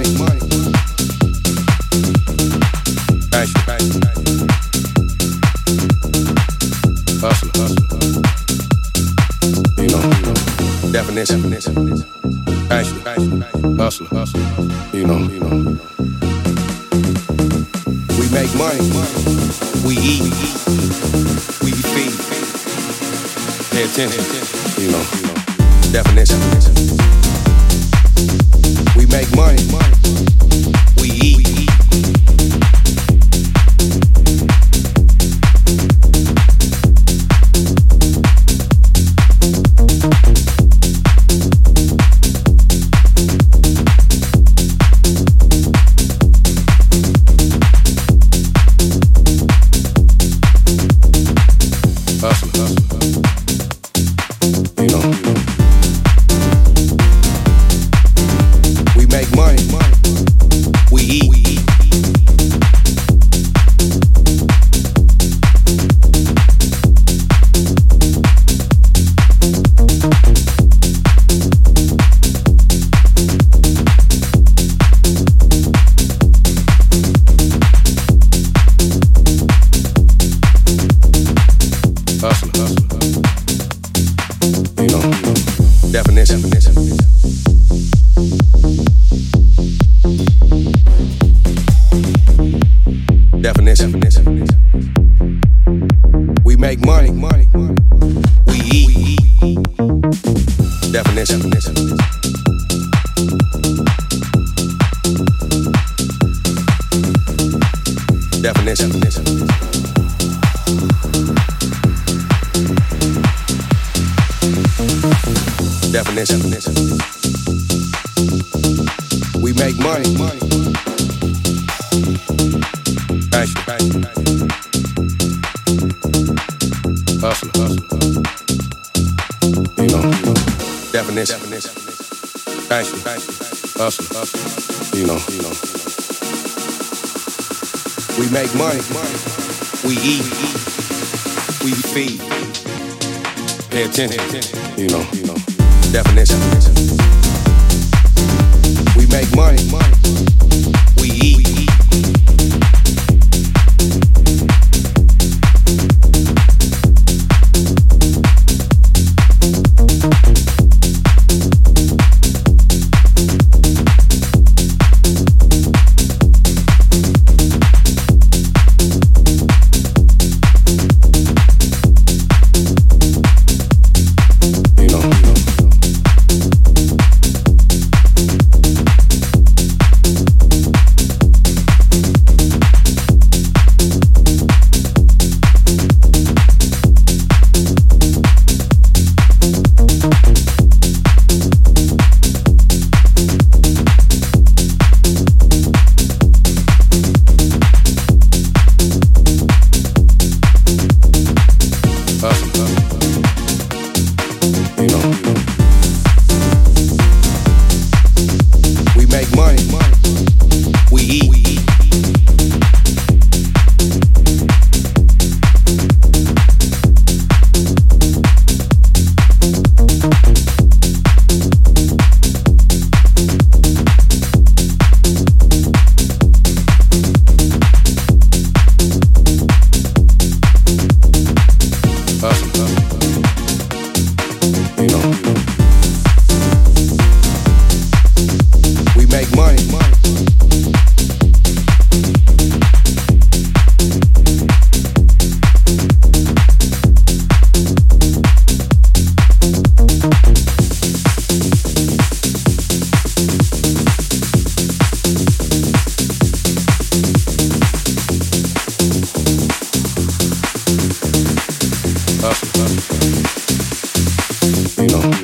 attention. You know, you know, you know. We make money, we eat, we feed. Hey, you know. Definition. Make money. Definition. We make money. money. We eat. Definition. Definition. Definition. We make money. Passion. Hustle. Hustle. You know. Definition. Hustle. You know. You know. We make money. We eat. We feed. Pay attention. You know. You know. Definition. you know.